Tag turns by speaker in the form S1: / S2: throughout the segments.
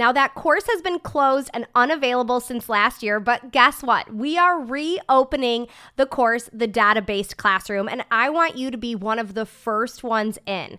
S1: Now, that course has been closed and unavailable since last year, but guess what? We are reopening the course, the data based classroom, and I want you to be one of the first ones in.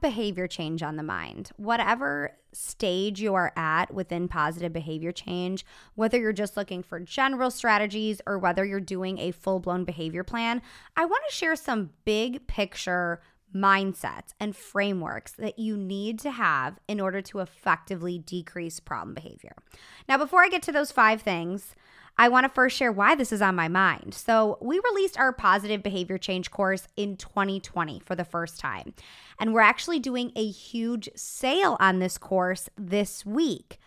S1: Behavior change on the mind. Whatever stage you are at within positive behavior change, whether you're just looking for general strategies or whether you're doing a full blown behavior plan, I want to share some big picture mindsets and frameworks that you need to have in order to effectively decrease problem behavior. Now, before I get to those five things, I want to first share why this is on my mind. So, we released our positive behavior change course in 2020 for the first time. And we're actually doing a huge sale on this course this week.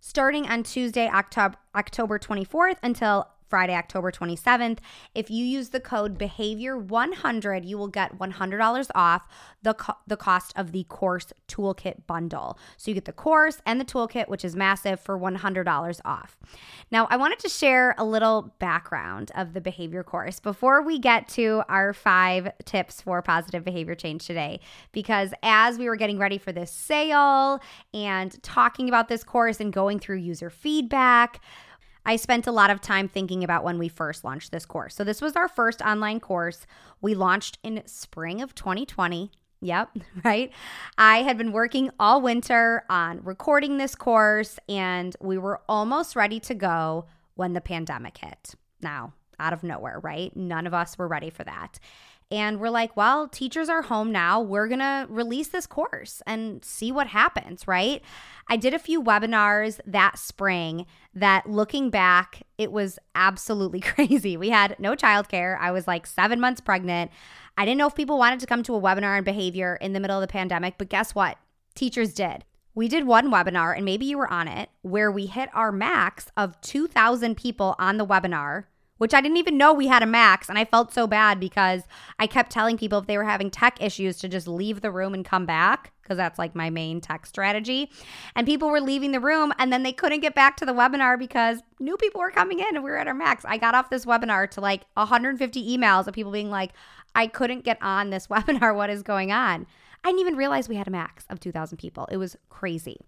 S1: Starting on Tuesday, October, October 24th until Friday, October 27th. If you use the code behavior100, you will get $100 off the, co- the cost of the course toolkit bundle. So you get the course and the toolkit, which is massive, for $100 off. Now, I wanted to share a little background of the behavior course before we get to our five tips for positive behavior change today, because as we were getting ready for this sale and talking about this course and going through user feedback, I spent a lot of time thinking about when we first launched this course. So, this was our first online course. We launched in spring of 2020. Yep, right. I had been working all winter on recording this course, and we were almost ready to go when the pandemic hit. Now, out of nowhere, right? None of us were ready for that. And we're like, well, teachers are home now. We're going to release this course and see what happens, right? I did a few webinars that spring that looking back, it was absolutely crazy. We had no childcare. I was like seven months pregnant. I didn't know if people wanted to come to a webinar on behavior in the middle of the pandemic, but guess what? Teachers did. We did one webinar, and maybe you were on it, where we hit our max of 2,000 people on the webinar which I didn't even know we had a max. And I felt so bad because I kept telling people if they were having tech issues to just leave the room and come back, because that's like my main tech strategy. And people were leaving the room and then they couldn't get back to the webinar because new people were coming in and we were at our max. I got off this webinar to like 150 emails of people being like, I couldn't get on this webinar. What is going on? I didn't even realize we had a max of 2,000 people. It was crazy.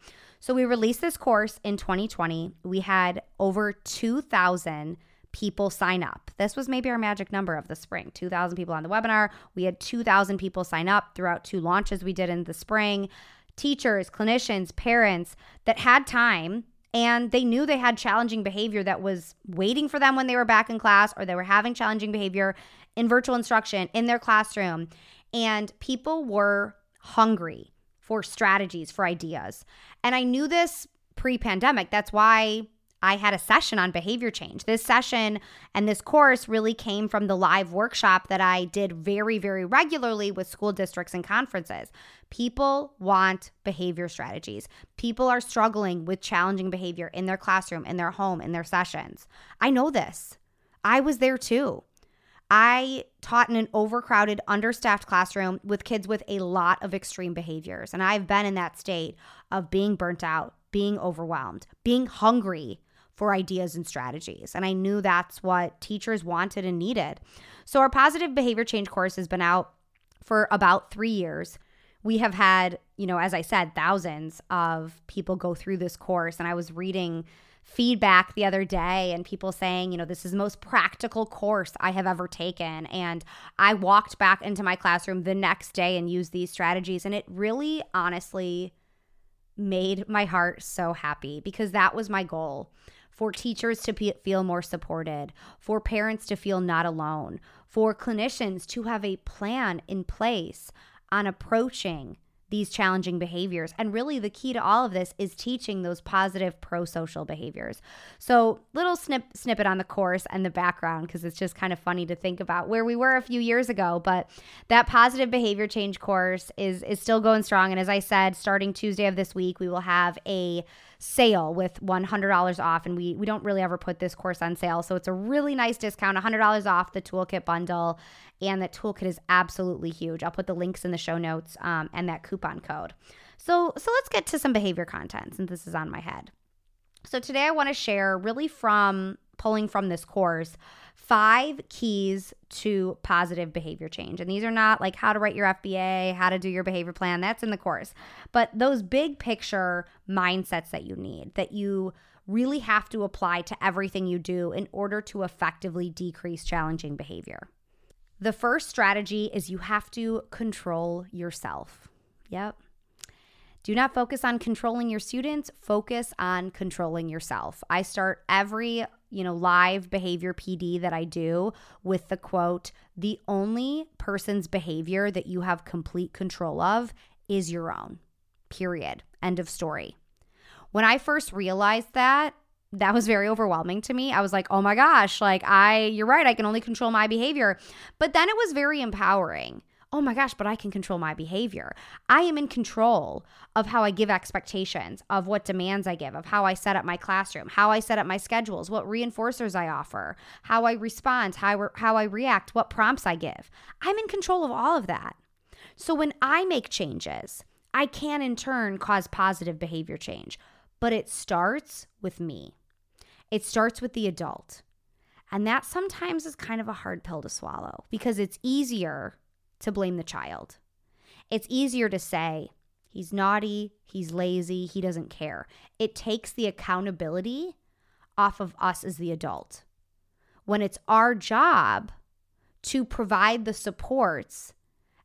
S1: So we released this course in 2020. We had over 2,000 people sign up. This was maybe our magic number of the spring 2,000 people on the webinar. We had 2,000 people sign up throughout two launches we did in the spring. Teachers, clinicians, parents that had time and they knew they had challenging behavior that was waiting for them when they were back in class or they were having challenging behavior in virtual instruction in their classroom. And people were hungry for strategies, for ideas. And I knew this pre pandemic. That's why I had a session on behavior change. This session and this course really came from the live workshop that I did very, very regularly with school districts and conferences. People want behavior strategies. People are struggling with challenging behavior in their classroom, in their home, in their sessions. I know this. I was there too. I taught in an overcrowded, understaffed classroom with kids with a lot of extreme behaviors. And I've been in that state of being burnt out, being overwhelmed, being hungry for ideas and strategies. And I knew that's what teachers wanted and needed. So, our positive behavior change course has been out for about three years. We have had, you know, as I said, thousands of people go through this course. And I was reading feedback the other day and people saying, you know, this is the most practical course I have ever taken. And I walked back into my classroom the next day and used these strategies. And it really, honestly, made my heart so happy because that was my goal for teachers to be, feel more supported, for parents to feel not alone, for clinicians to have a plan in place on approaching these challenging behaviors. And really, the key to all of this is teaching those positive pro social behaviors. So, little snip, snippet on the course and the background, because it's just kind of funny to think about where we were a few years ago. But that positive behavior change course is, is still going strong. And as I said, starting Tuesday of this week, we will have a sale with $100 off. And we, we don't really ever put this course on sale. So, it's a really nice discount $100 off the toolkit bundle and that toolkit is absolutely huge. I'll put the links in the show notes um, and that coupon code. So, so let's get to some behavior content since this is on my head. So today I want to share really from pulling from this course five keys to positive behavior change. And these are not like how to write your FBA, how to do your behavior plan, that's in the course. But those big picture mindsets that you need, that you really have to apply to everything you do in order to effectively decrease challenging behavior. The first strategy is you have to control yourself. Yep. Do not focus on controlling your students, focus on controlling yourself. I start every, you know, live behavior PD that I do with the quote, "The only person's behavior that you have complete control of is your own." Period. End of story. When I first realized that, that was very overwhelming to me. I was like, "Oh my gosh, like I you're right, I can only control my behavior." But then it was very empowering. Oh my gosh, but I can control my behavior. I am in control of how I give expectations, of what demands I give, of how I set up my classroom, how I set up my schedules, what reinforcers I offer, how I respond, how I, how I react, what prompts I give. I'm in control of all of that. So when I make changes, I can in turn cause positive behavior change, but it starts with me. It starts with the adult. And that sometimes is kind of a hard pill to swallow because it's easier to blame the child. It's easier to say, he's naughty, he's lazy, he doesn't care. It takes the accountability off of us as the adult. When it's our job to provide the supports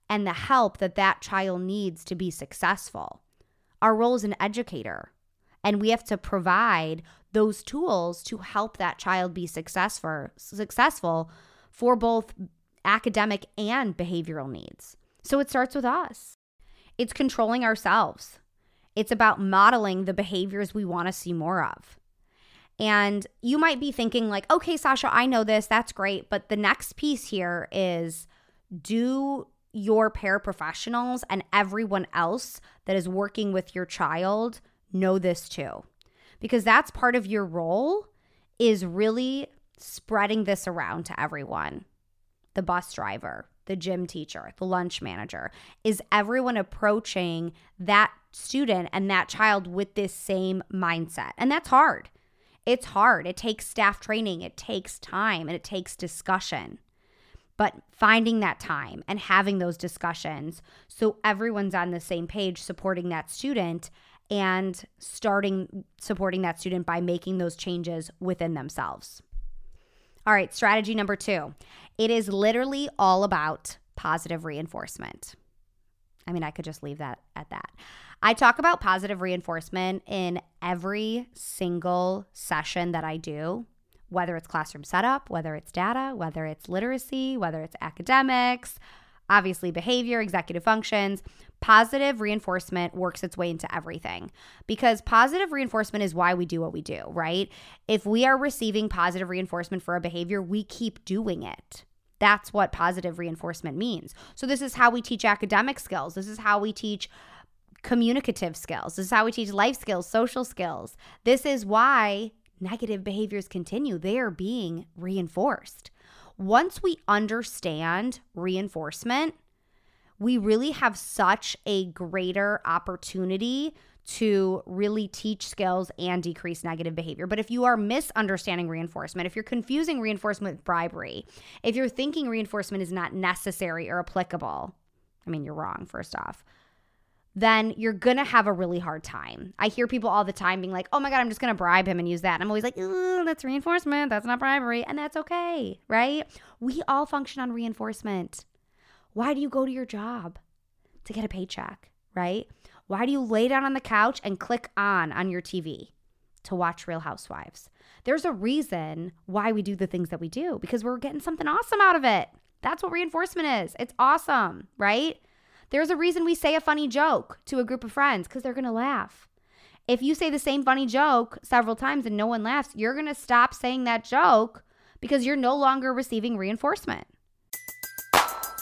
S1: and the help that that child needs to be successful. Our role as an educator, and we have to provide those tools to help that child be successful successful for both academic and behavioral needs. So it starts with us. It's controlling ourselves. It's about modeling the behaviors we want to see more of. And you might be thinking like, "Okay, Sasha, I know this. That's great, but the next piece here is do your paraprofessionals and everyone else that is working with your child know this too?" because that's part of your role is really spreading this around to everyone. The bus driver, the gym teacher, the lunch manager. Is everyone approaching that student and that child with this same mindset? And that's hard. It's hard. It takes staff training, it takes time, and it takes discussion. but finding that time and having those discussions so everyone's on the same page supporting that student and starting supporting that student by making those changes within themselves. All right, strategy number two it is literally all about positive reinforcement. I mean, I could just leave that at that. I talk about positive reinforcement in every single session that I do whether it's classroom setup, whether it's data, whether it's literacy, whether it's academics, obviously behavior, executive functions. Positive reinforcement works its way into everything because positive reinforcement is why we do what we do, right? If we are receiving positive reinforcement for a behavior, we keep doing it. That's what positive reinforcement means. So, this is how we teach academic skills. This is how we teach communicative skills. This is how we teach life skills, social skills. This is why negative behaviors continue, they are being reinforced. Once we understand reinforcement, we really have such a greater opportunity to really teach skills and decrease negative behavior. But if you are misunderstanding reinforcement, if you're confusing reinforcement with bribery, if you're thinking reinforcement is not necessary or applicable, I mean, you're wrong, first off then you're gonna have a really hard time. I hear people all the time being like, oh my God, I'm just gonna bribe him and use that. And I'm always like, that's reinforcement. That's not bribery. And that's okay, right? We all function on reinforcement. Why do you go to your job? To get a paycheck, right? Why do you lay down on the couch and click on on your TV? To watch Real Housewives. There's a reason why we do the things that we do because we're getting something awesome out of it. That's what reinforcement is. It's awesome, right? There's a reason we say a funny joke to a group of friends because they're going to laugh. If you say the same funny joke several times and no one laughs, you're going to stop saying that joke because you're no longer receiving reinforcement.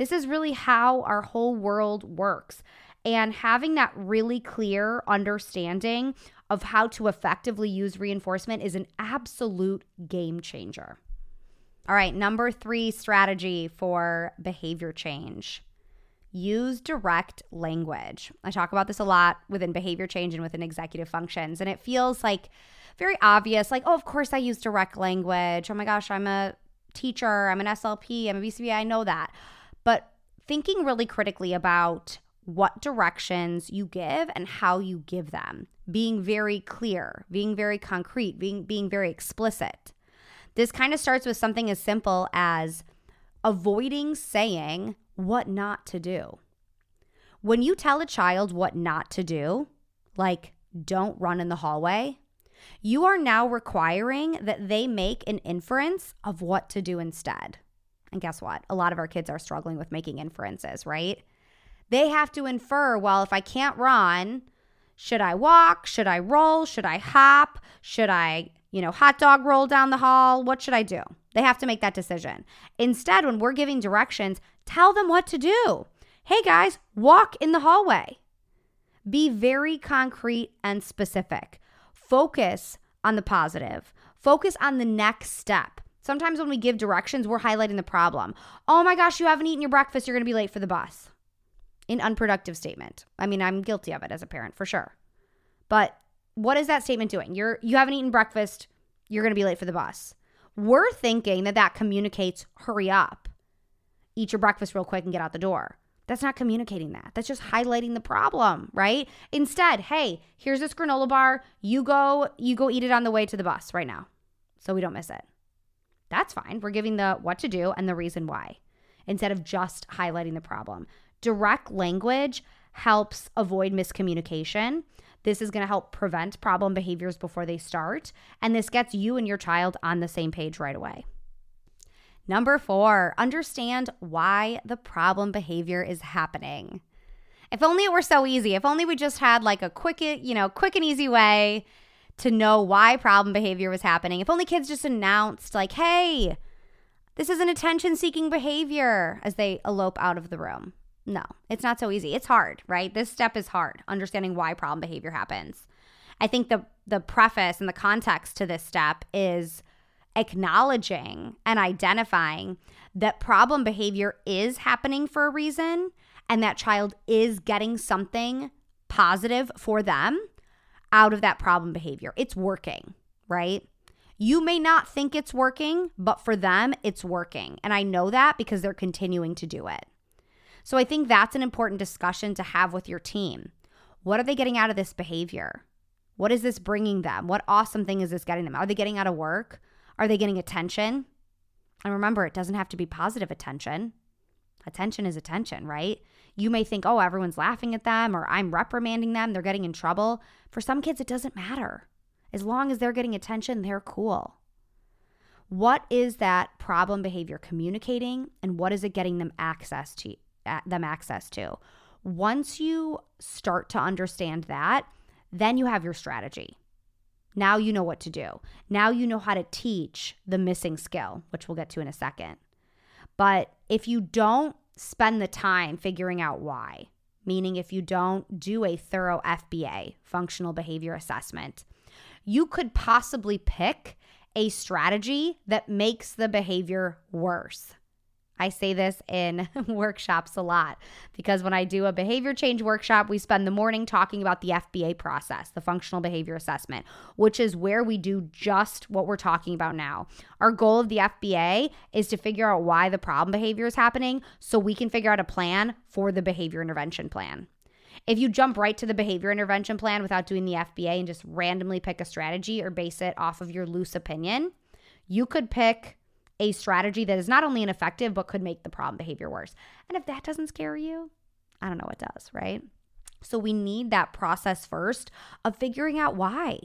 S1: This is really how our whole world works. And having that really clear understanding of how to effectively use reinforcement is an absolute game changer. All right, number three strategy for behavior change use direct language. I talk about this a lot within behavior change and within executive functions. And it feels like very obvious, like, oh, of course I use direct language. Oh my gosh, I'm a teacher, I'm an SLP, I'm a BCBA, I know that. But thinking really critically about what directions you give and how you give them, being very clear, being very concrete, being being very explicit. This kind of starts with something as simple as avoiding saying what not to do. When you tell a child what not to do, like don't run in the hallway, you are now requiring that they make an inference of what to do instead. And guess what? A lot of our kids are struggling with making inferences, right? They have to infer, well, if I can't run, should I walk? Should I roll? Should I hop? Should I, you know, hot dog roll down the hall? What should I do? They have to make that decision. Instead, when we're giving directions, tell them what to do. Hey guys, walk in the hallway. Be very concrete and specific. Focus on the positive. Focus on the next step. Sometimes when we give directions, we're highlighting the problem. Oh my gosh, you haven't eaten your breakfast. You're going to be late for the bus. An unproductive statement. I mean, I'm guilty of it as a parent for sure. But what is that statement doing? You're you haven't eaten breakfast. You're going to be late for the bus. We're thinking that that communicates hurry up, eat your breakfast real quick and get out the door. That's not communicating that. That's just highlighting the problem, right? Instead, hey, here's this granola bar. You go, you go eat it on the way to the bus right now. So we don't miss it. That's fine. We're giving the what to do and the reason why instead of just highlighting the problem. Direct language helps avoid miscommunication this is going to help prevent problem behaviors before they start. And this gets you and your child on the same page right away. Number four, understand why the problem behavior is happening. If only it were so easy. If only we just had like a quick, you know, quick and easy way to know why problem behavior was happening. If only kids just announced, like, hey, This is an attention seeking behavior as they elope out of the room. No, it's not so easy. It's hard, right? This step is hard, understanding why problem behavior happens. I think the the preface and the context to this step is acknowledging and identifying that problem behavior is happening for a reason and that child is getting something positive for them out of that problem behavior. It's working, right? You may not think it's working, but for them, it's working. And I know that because they're continuing to do it. So I think that's an important discussion to have with your team. What are they getting out of this behavior? What is this bringing them? What awesome thing is this getting them? Are they getting out of work? Are they getting attention? And remember, it doesn't have to be positive attention. Attention is attention, right? You may think, oh, everyone's laughing at them or I'm reprimanding them, they're getting in trouble. For some kids, it doesn't matter. As long as they're getting attention, they're cool. What is that problem behavior communicating and what is it getting them access to them access to? Once you start to understand that, then you have your strategy. Now you know what to do. Now you know how to teach the missing skill, which we'll get to in a second. But if you don't spend the time figuring out why, meaning if you don't do a thorough FBA, functional behavior assessment, you could possibly pick a strategy that makes the behavior worse. I say this in workshops a lot because when I do a behavior change workshop, we spend the morning talking about the FBA process, the functional behavior assessment, which is where we do just what we're talking about now. Our goal of the FBA is to figure out why the problem behavior is happening so we can figure out a plan for the behavior intervention plan. If you jump right to the behavior intervention plan without doing the FBA and just randomly pick a strategy or base it off of your loose opinion, you could pick a strategy that is not only ineffective, but could make the problem behavior worse. And if that doesn't scare you, I don't know what does, right? So we need that process first of figuring out why.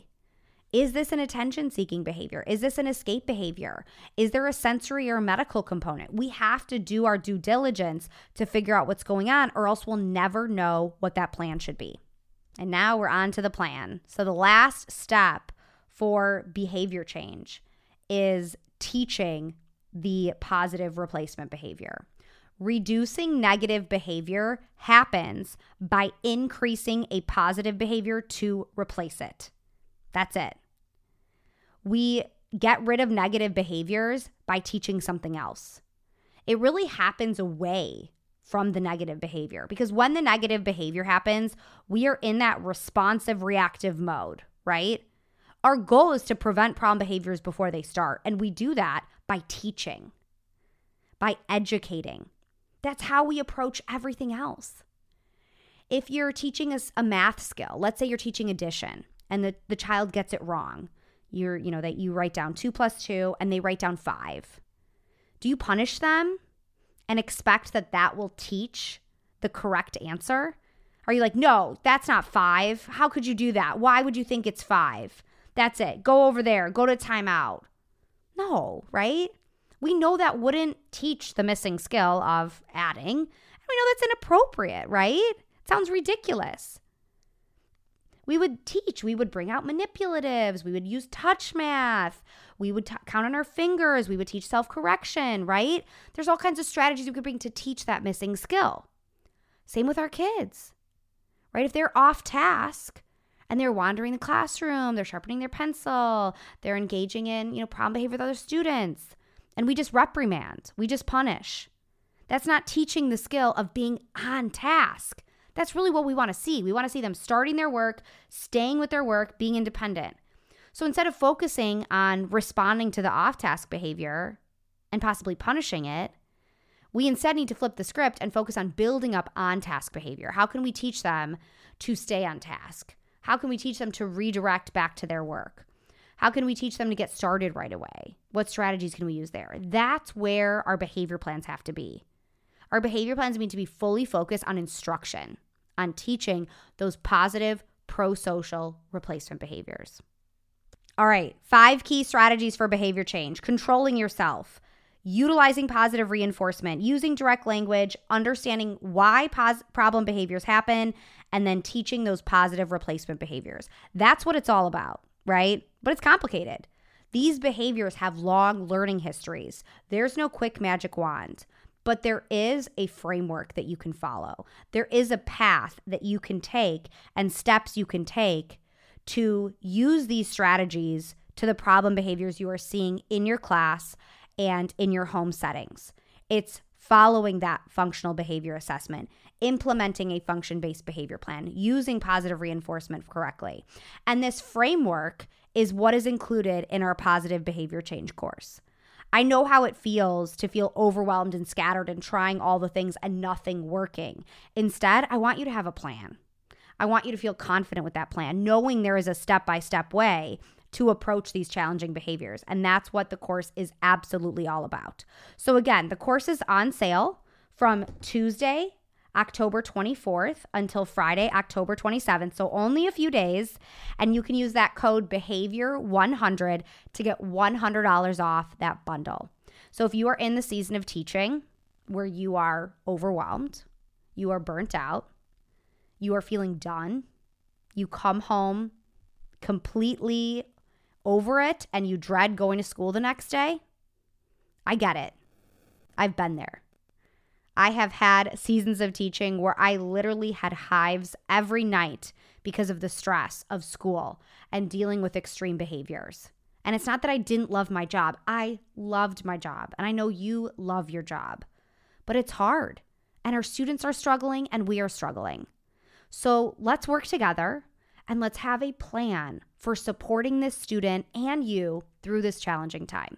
S1: Is this an attention seeking behavior? Is this an escape behavior? Is there a sensory or medical component? We have to do our due diligence to figure out what's going on, or else we'll never know what that plan should be. And now we're on to the plan. So, the last step for behavior change is teaching the positive replacement behavior. Reducing negative behavior happens by increasing a positive behavior to replace it. That's it. We get rid of negative behaviors by teaching something else. It really happens away from the negative behavior because when the negative behavior happens, we are in that responsive reactive mode, right? Our goal is to prevent problem behaviors before they start, and we do that by teaching, by educating. That's how we approach everything else. If you're teaching us a math skill, let's say you're teaching addition and the, the child gets it wrong, you're, you know, that you write down two plus two and they write down five. Do you punish them and expect that that will teach the correct answer? Are you like, no, that's not five? How could you do that? Why would you think it's five? That's it. Go over there. Go to timeout. No, right? We know that wouldn't teach the missing skill of adding. And we know that's inappropriate, right? It sounds ridiculous. We would teach, we would bring out manipulatives, we would use touch math, we would t- count on our fingers, we would teach self correction, right? There's all kinds of strategies we could bring to teach that missing skill. Same with our kids, right? If they're off task, and they're wandering the classroom, they're sharpening their pencil, they're engaging in, you know, problem behavior with other students. And we just reprimand, we just punish. That's not teaching the skill of being on task. That's really what we want to see. We want to see them starting their work, staying with their work, being independent. So instead of focusing on responding to the off task behavior and possibly punishing it, we instead need to flip the script and focus on building up on task behavior. How can we teach them to stay on task? How can we teach them to redirect back to their work? How can we teach them to get started right away? What strategies can we use there? That's where our behavior plans have to be. Our behavior plans need to be fully focused on instruction, on teaching those positive pro social replacement behaviors. All right, five key strategies for behavior change controlling yourself, utilizing positive reinforcement, using direct language, understanding why pos- problem behaviors happen, and then teaching those positive replacement behaviors. That's what it's all about, right? But it's complicated. These behaviors have long learning histories. There's no quick magic wand, but there is a framework that you can follow. There is a path that you can take and steps you can take to use these strategies to the problem behaviors you are seeing in your class and in your home settings. It's following that functional behavior assessment, implementing a function based behavior plan, using positive reinforcement correctly. And this framework is what is included in our positive behavior change course. I know how it feels to feel overwhelmed and scattered and trying all the things and nothing working. Instead, I want you to have a plan. I want you to feel confident with that plan, knowing there is a step by step way to approach these challenging behaviors. And that's what the course is absolutely all about. So, again, the course is on sale from Tuesday, October 24th until Friday, October 27th. So, only a few days. And you can use that code behavior100 to get $100 off that bundle. So, if you are in the season of teaching where you are overwhelmed, you are burnt out, you are feeling done, you come home completely over it and you dread going to school the next day, I get it. I've been there. I have had seasons of teaching where I literally had hives every night because of the stress of school and dealing with extreme behaviors. And it's not that I didn't love my job, I loved my job. And I know you love your job, but it's hard. And our students are struggling and we are struggling. So let's work together and let's have a plan for supporting this student and you through this challenging time.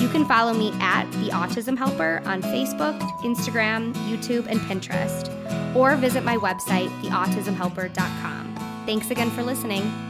S2: You can follow me at The Autism Helper on Facebook, Instagram, YouTube, and Pinterest, or visit my website, theautismhelper.com. Thanks again for listening.